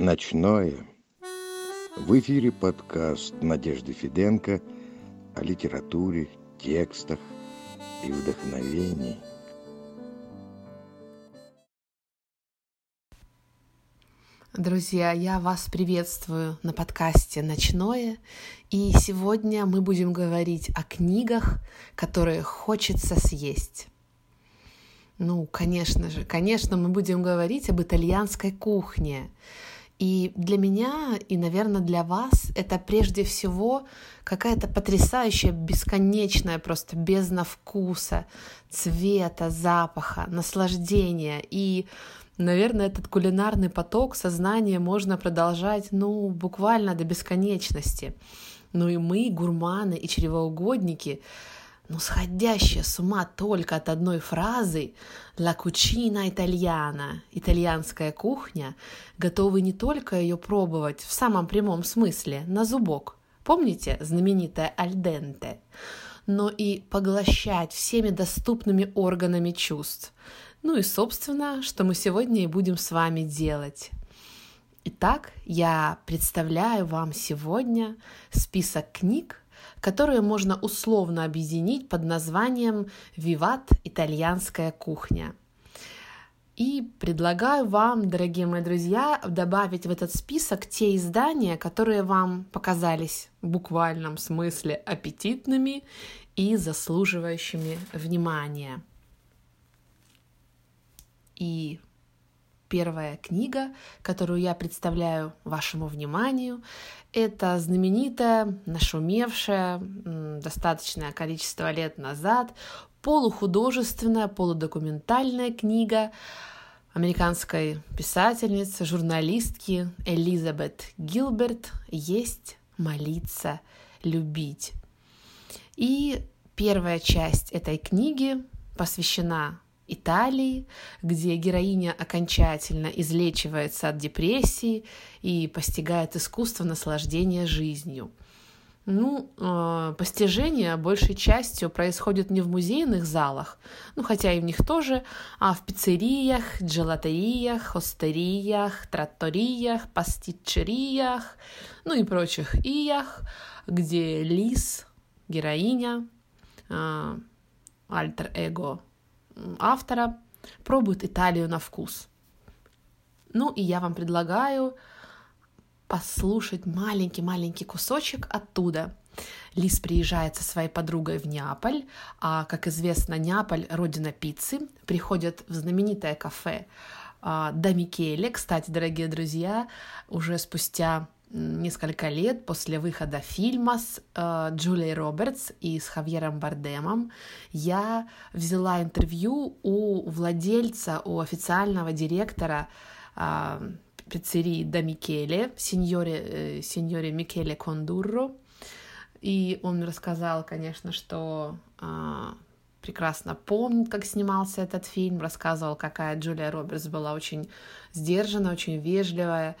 Ночное. В эфире подкаст Надежды Фиденко о литературе, текстах и вдохновении. Друзья, я вас приветствую на подкасте «Ночное». И сегодня мы будем говорить о книгах, которые хочется съесть. Ну, конечно же, конечно, мы будем говорить об итальянской кухне. И для меня, и, наверное, для вас, это прежде всего какая-то потрясающая, бесконечная просто бездна вкуса, цвета, запаха, наслаждения. И, наверное, этот кулинарный поток сознания можно продолжать, ну, буквально до бесконечности. Ну и мы, гурманы и чревоугодники, но сходящая с ума только от одной фразы «La cucina italiana» — «итальянская кухня», готовы не только ее пробовать в самом прямом смысле, на зубок, помните знаменитое «альденте», но и поглощать всеми доступными органами чувств. Ну и, собственно, что мы сегодня и будем с вами делать. Итак, я представляю вам сегодня список книг, которые можно условно объединить под названием «Виват. Итальянская кухня». И предлагаю вам, дорогие мои друзья, добавить в этот список те издания, которые вам показались в буквальном смысле аппетитными и заслуживающими внимания. И Первая книга, которую я представляю вашему вниманию, это знаменитая, нашумевшая достаточное количество лет назад полухудожественная, полудокументальная книга американской писательницы, журналистки Элизабет Гилберт «Есть, молиться, любить». И первая часть этой книги посвящена Италии, где героиня окончательно излечивается от депрессии и постигает искусство наслаждения жизнью. Ну, э, постижение большей частью происходит не в музейных залах, ну, хотя и в них тоже, а в пиццериях, джелатериях, хостериях, тратториях, пастичериях, ну и прочих иях, где Лис, героиня, э, альтер-эго автора пробует Италию на вкус. Ну и я вам предлагаю послушать маленький-маленький кусочек оттуда. Лис приезжает со своей подругой в Неаполь, а, как известно, Неаполь — родина пиццы. Приходят в знаменитое кафе а, Дамикеле. Кстати, дорогие друзья, уже спустя несколько лет после выхода фильма с э, Джулией Робертс и с Хавьером Бардемом я взяла интервью у владельца, у официального директора э, пиццерии Да Микеле, сеньоре, э, сеньоре Микеле Кондурро. И он рассказал, конечно, что э, прекрасно помнит, как снимался этот фильм, рассказывал, какая Джулия Робертс была очень сдержанная, очень вежливая,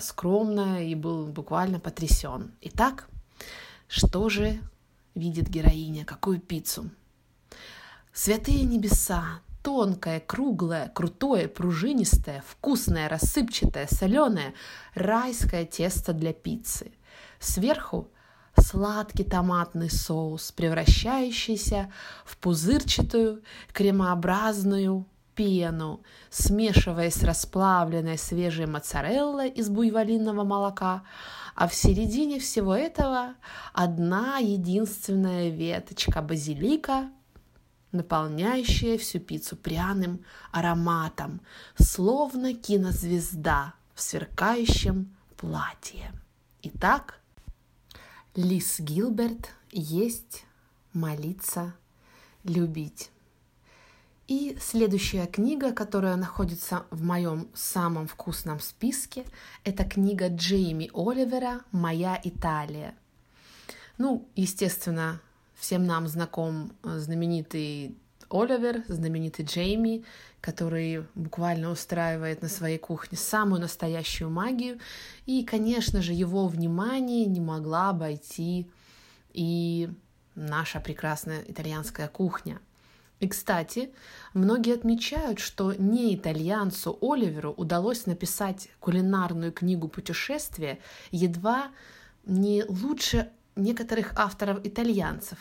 скромно и был буквально потрясен. Итак, что же видит героиня? Какую пиццу? Святые небеса, тонкое, круглое, крутое, пружинистое, вкусное, рассыпчатое, соленое, райское тесто для пиццы. Сверху сладкий томатный соус, превращающийся в пузырчатую кремообразную пену, смешиваясь с расплавленной свежей моцареллой из буйволинного молока, а в середине всего этого одна единственная веточка базилика, наполняющая всю пиццу пряным ароматом, словно кинозвезда в сверкающем платье. Итак, Лис Гилберт есть, молиться, любить. И следующая книга, которая находится в моем самом вкусном списке, это книга Джейми Оливера «Моя Италия». Ну, естественно, всем нам знаком знаменитый Оливер, знаменитый Джейми, который буквально устраивает на своей кухне самую настоящую магию. И, конечно же, его внимание не могла обойти и наша прекрасная итальянская кухня – И, кстати, многие отмечают, что не итальянцу Оливеру удалось написать кулинарную книгу путешествия едва не лучше некоторых авторов-итальянцев.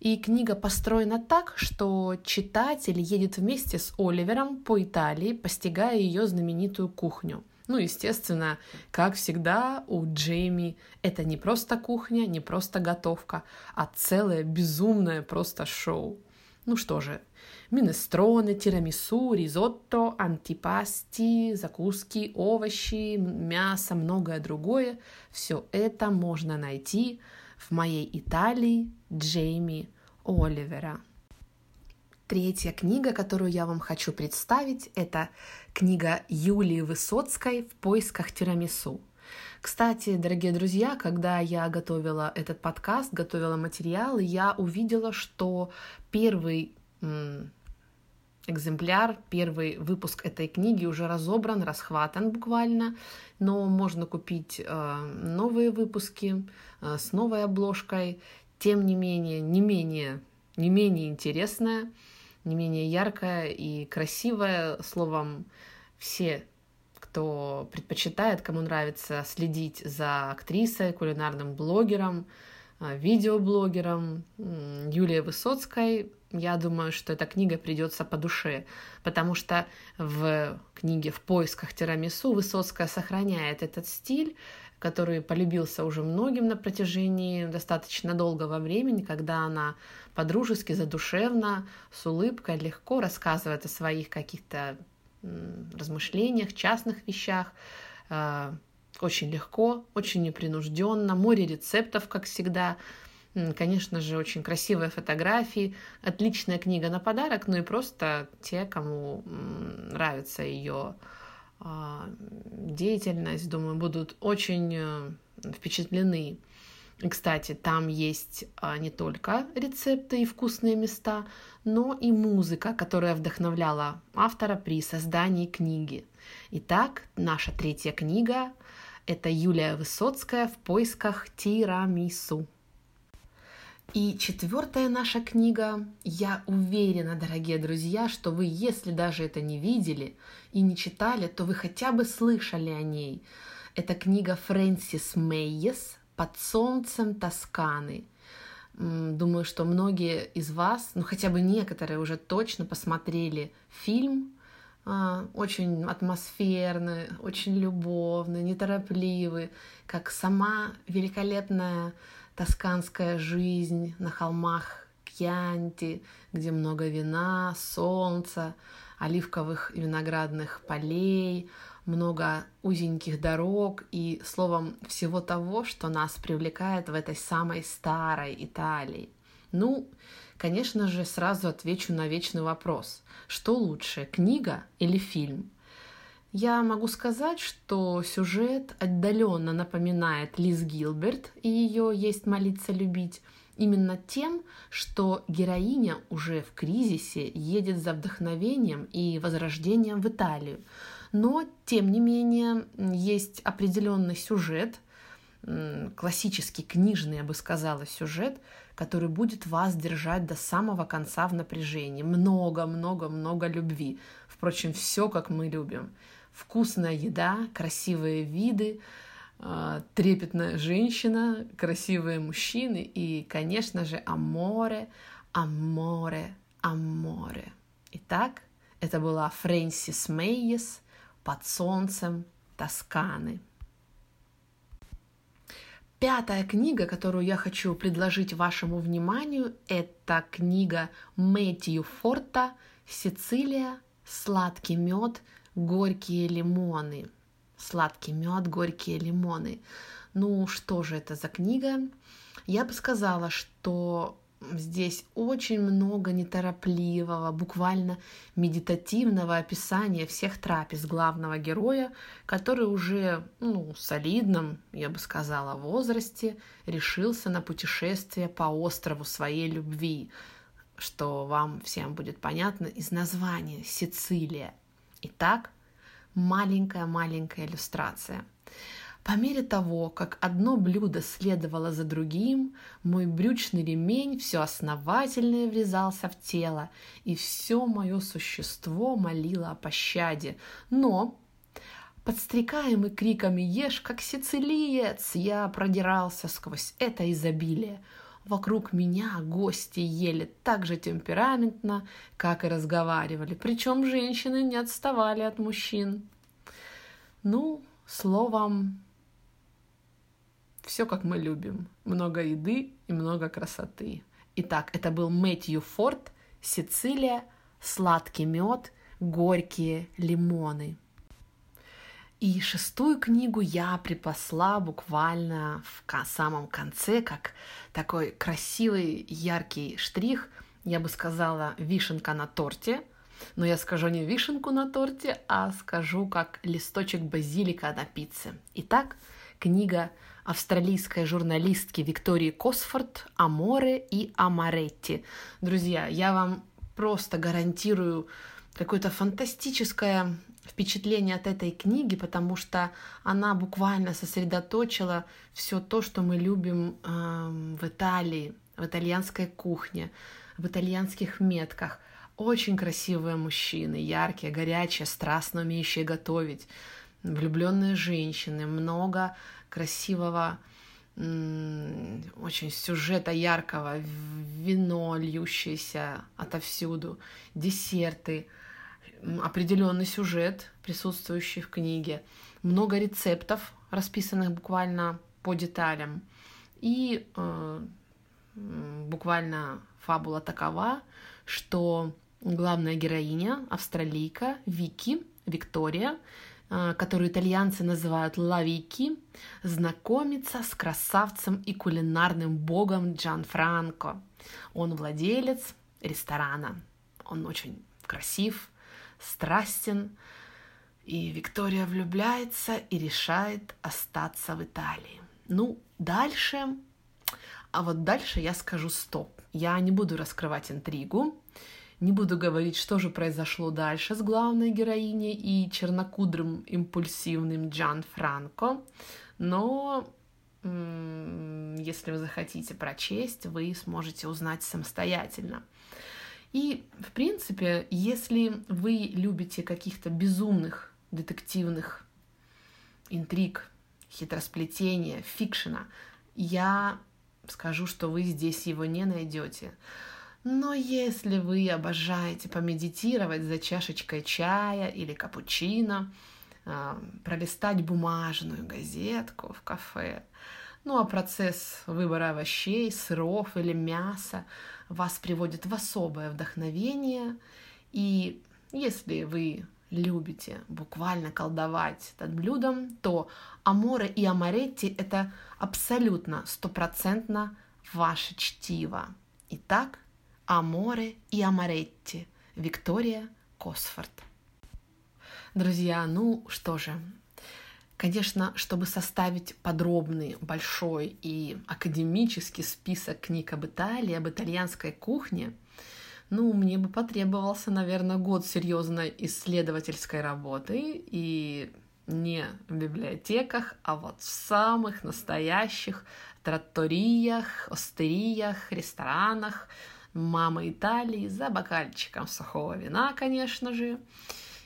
И книга построена так, что читатель едет вместе с Оливером по Италии, постигая ее знаменитую кухню. Ну, естественно, как всегда, у Джейми это не просто кухня, не просто готовка, а целое безумное просто шоу. Ну что же, минестроны, тирамису, ризотто, антипасти, закуски, овощи, мясо, многое другое. Все это можно найти в моей Италии Джейми Оливера. Третья книга, которую я вам хочу представить, это книга Юлии Высоцкой «В поисках тирамису». Кстати, дорогие друзья, когда я готовила этот подкаст, готовила материалы, я увидела, что первый экземпляр, первый выпуск этой книги уже разобран, расхватан буквально, но можно купить э, новые выпуски э, с новой обложкой, тем не менее, не менее, не менее интересная, не менее яркая и красивая, словом, все кто предпочитает, кому нравится следить за актрисой, кулинарным блогером, а, видеоблогером. Юлией Высоцкой, я думаю, что эта книга придется по душе, потому что в книге «В поисках тирамису» Высоцкая сохраняет этот стиль, который полюбился уже многим на протяжении достаточно долгого времени, когда она подружески, задушевно, с улыбкой легко рассказывает о своих каких-то размышлениях, частных вещах. А, очень легко, очень непринужденно, море рецептов, как всегда. Конечно же, очень красивые фотографии, отличная книга на подарок, ну и просто те, кому нравится ее а, деятельность, думаю, будут очень э, впечатлены кстати, там есть а, не только рецепты и вкусные места, но и музыка, которая вдохновляла автора при создании книги. Итак, наша третья книга – это Юлия Высоцкая в поисках тирамису. И четвертая наша книга, я уверена, дорогие друзья, что вы, если даже это не видели и не читали, то вы хотя бы слышали о ней. Это книга Фрэнсис Мейес под солнцем Тосканы. Думаю, что многие из вас, ну хотя бы некоторые уже точно посмотрели фильм, а, очень атмосферный, очень любовный, неторопливый, как сама великолепная тосканская жизнь на холмах Кьянти, где много вина, солнца, оливковых и виноградных полей, много узеньких дорог и, словом, всего того, что нас привлекает в этой самой старой Италии. Ну, конечно же, сразу отвечу на вечный вопрос. Что лучше, книга или фильм? Я могу сказать, что сюжет отдаленно напоминает Лиз Гилберт и ее «Есть молиться любить», именно тем, что героиня уже в кризисе едет за вдохновением и возрождением в Италию – но, тем не менее, есть определенный сюжет, классический, книжный, я бы сказала, сюжет, который будет вас держать до самого конца в напряжении. Много, много, много любви. Впрочем, все, как мы любим. Вкусная еда, красивые виды, а, трепетная женщина, красивые мужчины и, конечно же, аморе, аморе, аморе. Итак, это была Фрэнсис Мейес – под солнцем Тосканы. Пятая книга, которую я хочу предложить вашему вниманию, это книга Мэтью Форта «Сицилия. Сладкий мед, горькие лимоны». Сладкий мед, горькие лимоны. Ну, что же это за книга? Я бы сказала, что Здесь очень много неторопливого, буквально медитативного описания всех трапез главного героя, который уже ну, солидном, я бы сказала, возрасте решился на путешествие по острову своей любви, что вам всем будет понятно из названия Сицилия. Итак, маленькая-маленькая иллюстрация. По мере того, как одно блюдо следовало за другим, мой брючный ремень все основательнее врезался в тело, и все мое существо молило о пощаде. Но, подстрекаемый криками «Ешь, как сицилиец!», я продирался сквозь это изобилие. Вокруг меня гости ели так же темпераментно, как и разговаривали, причем женщины не отставали от мужчин. Ну, словом, все как мы любим. Много еды и много красоты. Итак, это был Мэтью Форд, Сицилия, сладкий мед, горькие лимоны. И шестую книгу я припасла буквально в самом конце, как такой красивый, яркий штрих. Я бы сказала, вишенка на торте. Но я скажу не вишенку на торте, а скажу как листочек базилика на пицце. Итак, книга австралийской журналистки Виктории Косфорд «Аморе и Амаретти». Друзья, я вам просто гарантирую какое-то фантастическое впечатление от этой книги, потому что она буквально сосредоточила все то, что мы любим э, в Италии, в итальянской кухне, в итальянских метках. Очень красивые мужчины, яркие, горячие, страстно умеющие готовить, влюбленные женщины, много красивого, очень сюжета яркого, вино льющееся отовсюду, десерты, определенный сюжет, присутствующий в книге, много рецептов, расписанных буквально по деталям. И э, буквально фабула такова, что главная героиня, австралийка Вики, Виктория, которую итальянцы называют Лавики, знакомится с красавцем и кулинарным богом Джан Франко. Он владелец ресторана. Он очень красив, страстен, и Виктория влюбляется и решает остаться в Италии. Ну, дальше... А вот дальше я скажу стоп. Я не буду раскрывать интригу. Не буду говорить, что же произошло дальше с главной героиней и чернокудрым импульсивным Джан Франко, но если вы захотите прочесть, вы сможете узнать самостоятельно. И, в принципе, если вы любите каких-то безумных детективных интриг, хитросплетения, фикшена, я скажу, что вы здесь его не найдете. Но если вы обожаете помедитировать за чашечкой чая или капучино, а, пролистать бумажную газетку в кафе, ну а процесс выбора овощей, сыров или мяса вас приводит в особое вдохновение. И если вы любите буквально колдовать над блюдом, то аморе и амаретти – это абсолютно стопроцентно ваше чтиво. Итак, Аморе и Амаретти, Виктория Косфорд. Друзья, ну что же, Конечно, чтобы составить подробный, большой и академический список книг об Италии, об итальянской кухне, ну, мне бы потребовался, наверное, год серьезной исследовательской работы и не в библиотеках, а вот в самых настоящих тратториях, остериях, ресторанах, мама Италии за бокальчиком сухого вина, конечно же.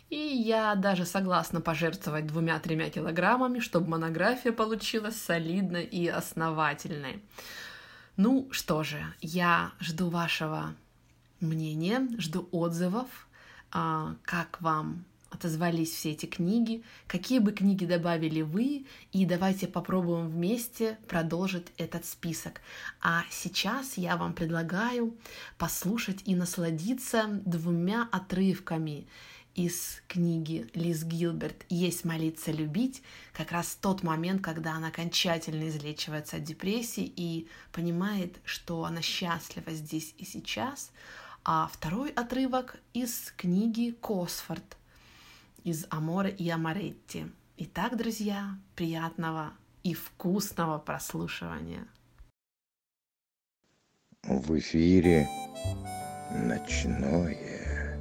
И я даже согласна пожертвовать двумя-тремя килограммами, чтобы монография получилась солидной и основательной. Ну что же, я жду вашего мнения, жду отзывов, а, как вам отозвались все эти книги, какие бы книги добавили вы, и давайте попробуем вместе продолжить этот список. А сейчас я вам предлагаю послушать и насладиться двумя отрывками из книги Лиз Гилберт «Есть молиться, любить», как раз тот момент, когда она окончательно излечивается от депрессии и понимает, что она счастлива здесь и сейчас. А второй отрывок из книги Косфорд из Амора и Амаретти. Итак, друзья, приятного и вкусного прослушивания. В эфире ночное.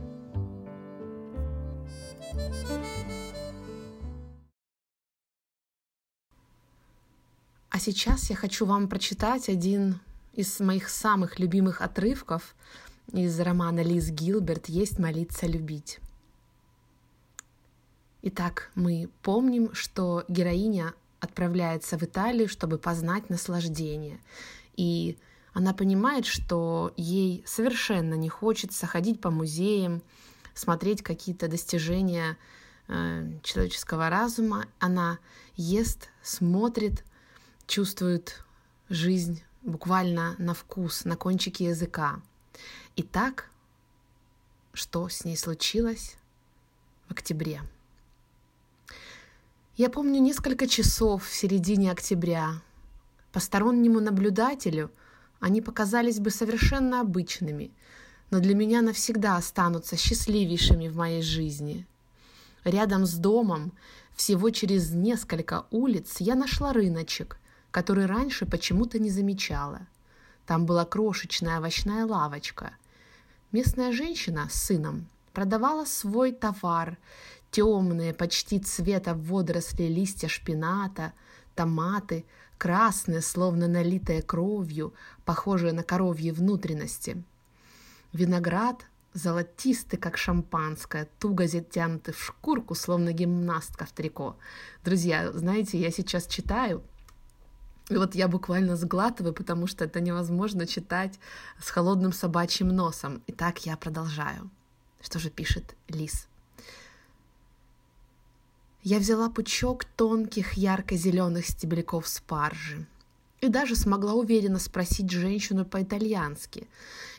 А сейчас я хочу вам прочитать один из моих самых любимых отрывков из романа Лиз Гилберт «Есть молиться любить». Итак, мы помним, что героиня отправляется в Италию, чтобы познать наслаждение. И она понимает, что ей совершенно не хочется ходить по музеям, смотреть какие-то достижения э, человеческого разума. Она ест, смотрит, чувствует жизнь буквально на вкус, на кончике языка. Итак, что с ней случилось в октябре? Я помню несколько часов в середине октября. Постороннему наблюдателю они показались бы совершенно обычными, но для меня навсегда останутся счастливейшими в моей жизни. Рядом с домом, всего через несколько улиц, я нашла рыночек, который раньше почему-то не замечала. Там была крошечная овощная лавочка. Местная женщина с сыном продавала свой товар темные, почти цвета водоросли листья шпината, томаты, красные, словно налитые кровью, похожие на коровьи внутренности. Виноград золотистый, как шампанское, туго затянутый в шкурку, словно гимнастка в трико. Друзья, знаете, я сейчас читаю, и вот я буквально сглатываю, потому что это невозможно читать с холодным собачьим носом. Итак, я продолжаю. Что же пишет Лис? Я взяла пучок тонких ярко-зеленых стебляков спаржи и даже смогла уверенно спросить женщину по-итальянски,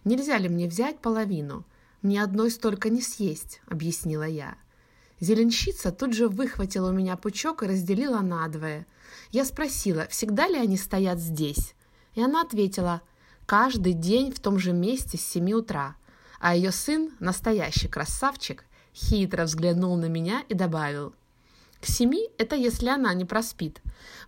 нельзя ли мне взять половину, мне одной столько не съесть, объяснила я. Зеленщица тут же выхватила у меня пучок и разделила надвое. Я спросила, всегда ли они стоят здесь, и она ответила, каждый день в том же месте с семи утра, а ее сын, настоящий красавчик, хитро взглянул на меня и добавил – к семи – это если она не проспит.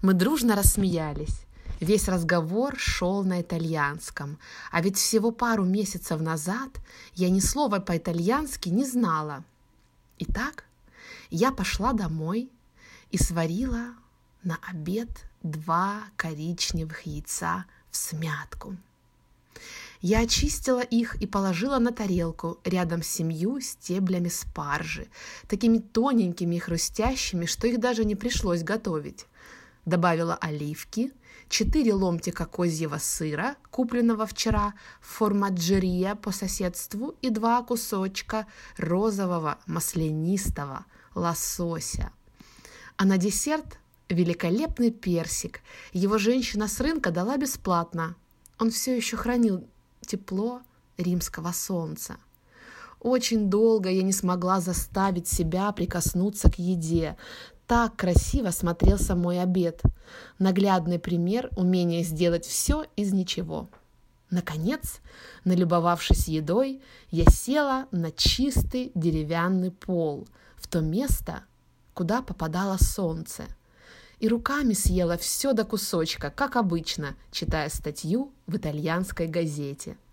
Мы дружно рассмеялись. Весь разговор шел на итальянском, а ведь всего пару месяцев назад я ни слова по-итальянски не знала. Итак, я пошла домой и сварила на обед два коричневых яйца в смятку. Я очистила их и положила на тарелку рядом с семью стеблями спаржи, такими тоненькими и хрустящими, что их даже не пришлось готовить. Добавила оливки, четыре ломтика козьего сыра, купленного вчера в формаджерия по соседству, и два кусочка розового маслянистого лосося. А на десерт великолепный персик. Его женщина с рынка дала бесплатно. Он все еще хранил тепло римского солнца. Очень долго я не смогла заставить себя прикоснуться к еде. Так красиво смотрелся мой обед. Наглядный пример умения сделать все из ничего. Наконец, налюбовавшись едой, я села на чистый деревянный пол, в то место, куда попадало солнце, и руками съела все до кусочка, как обычно, читая статью в итальянской газете –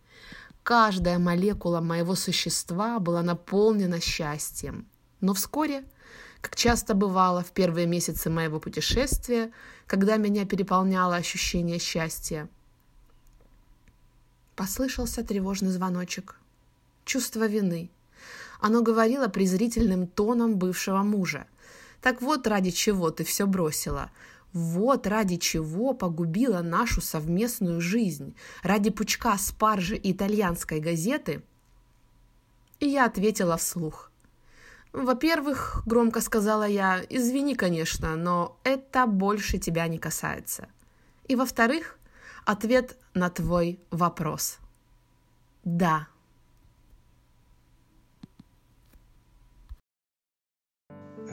Каждая молекула моего существа была наполнена счастьем. Но вскоре, как часто бывало в первые месяцы моего путешествия, когда меня переполняло ощущение счастья, послышался тревожный звоночек. Чувство вины. Оно говорило презрительным тоном бывшего мужа. Так вот ради чего ты все бросила. Вот ради чего погубила нашу совместную жизнь, ради пучка спаржи итальянской газеты. И я ответила вслух. Во-первых, громко сказала я, извини, конечно, но это больше тебя не касается. И во-вторых, ответ на твой вопрос. Да.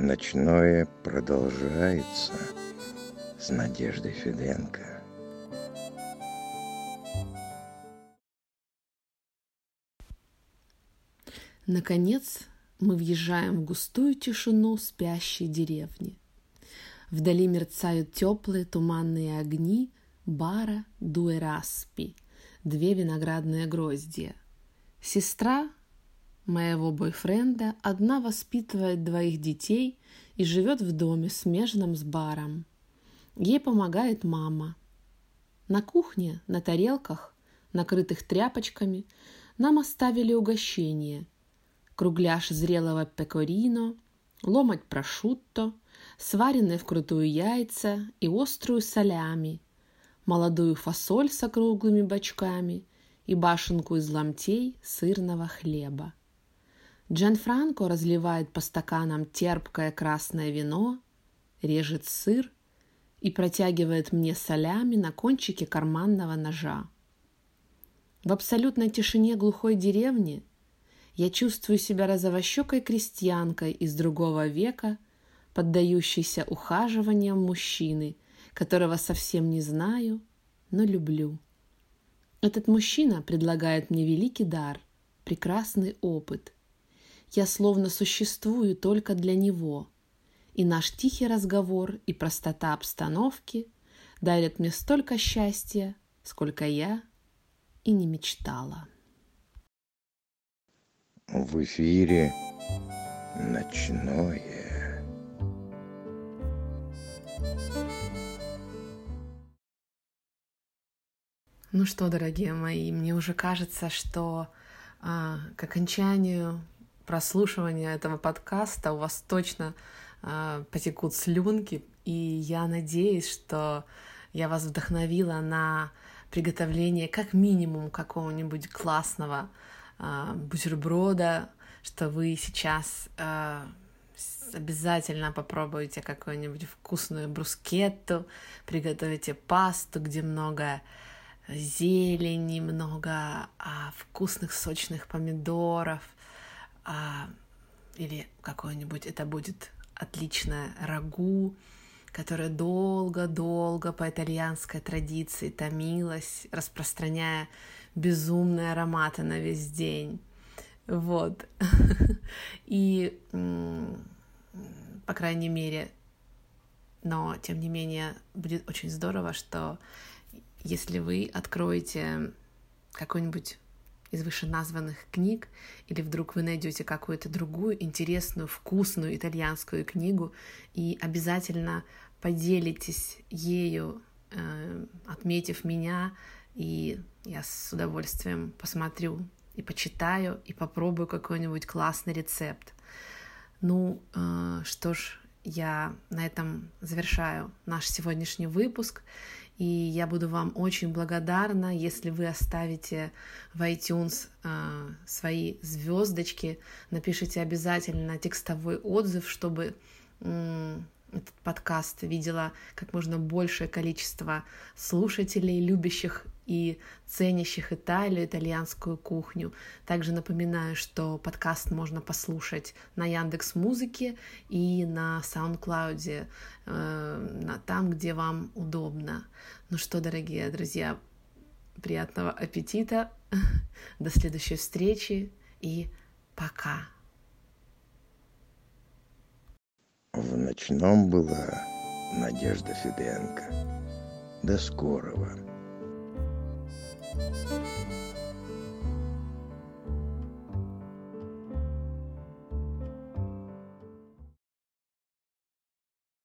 Ночное продолжается с Надеждой Феденко. Наконец мы въезжаем в густую тишину спящей деревни. Вдали мерцают теплые туманные огни бара Дуэраспи, две виноградные гроздья. Сестра моего бойфренда одна воспитывает двоих детей и живет в доме, смежном с баром – Ей помогает мама. На кухне, на тарелках, накрытых тряпочками, нам оставили угощение. Кругляш зрелого пекорино, ломать прошутто, сваренные вкрутую яйца и острую солями, молодую фасоль с округлыми бочками и башенку из ломтей сырного хлеба. Джан Франко разливает по стаканам терпкое красное вино, режет сыр и протягивает мне солями на кончике карманного ножа. В абсолютной тишине глухой деревни я чувствую себя розовощекой крестьянкой из другого века, поддающейся ухаживаниям мужчины, которого совсем не знаю, но люблю. Этот мужчина предлагает мне великий дар, прекрасный опыт. Я словно существую только для него, и наш тихий разговор и простота обстановки дарят мне столько счастья, сколько я и не мечтала. В эфире ночное. Ну что, дорогие мои, мне уже кажется, что а, к окончанию прослушивания этого подкаста у вас точно а, потекут слюнки, и я надеюсь, что я вас вдохновила на приготовление как минимум какого-нибудь классного а, бутерброда, что вы сейчас а, обязательно попробуйте какую-нибудь вкусную брускетту, приготовите пасту, где много зелени, много а, вкусных сочных помидоров, а, или какое-нибудь это будет отличное рагу, которое долго-долго по итальянской традиции томилось, распространяя безумные ароматы на весь день. Вот. И, по крайней мере, но, тем не менее, будет очень здорово, что если вы откроете какой-нибудь из вышеназванных книг, или вдруг вы найдете какую-то другую интересную, вкусную итальянскую книгу и обязательно поделитесь ею, э, отметив меня, и я с удовольствием посмотрю и почитаю, и попробую какой-нибудь классный рецепт. Ну, э, что ж, я на этом завершаю наш сегодняшний выпуск. И я буду вам очень благодарна, если вы оставите в iTunes э, свои звездочки, напишите обязательно текстовой отзыв, чтобы этот подкаст видела как можно большее количество слушателей, любящих и ценящих Италию, итальянскую кухню. Также напоминаю, что подкаст можно послушать на Яндекс Музыке и на SoundCloud, э, там, где вам удобно. Ну что, дорогие друзья, приятного аппетита, до следующей встречи и пока. В ночном была Надежда Феденко. До скорого. thank you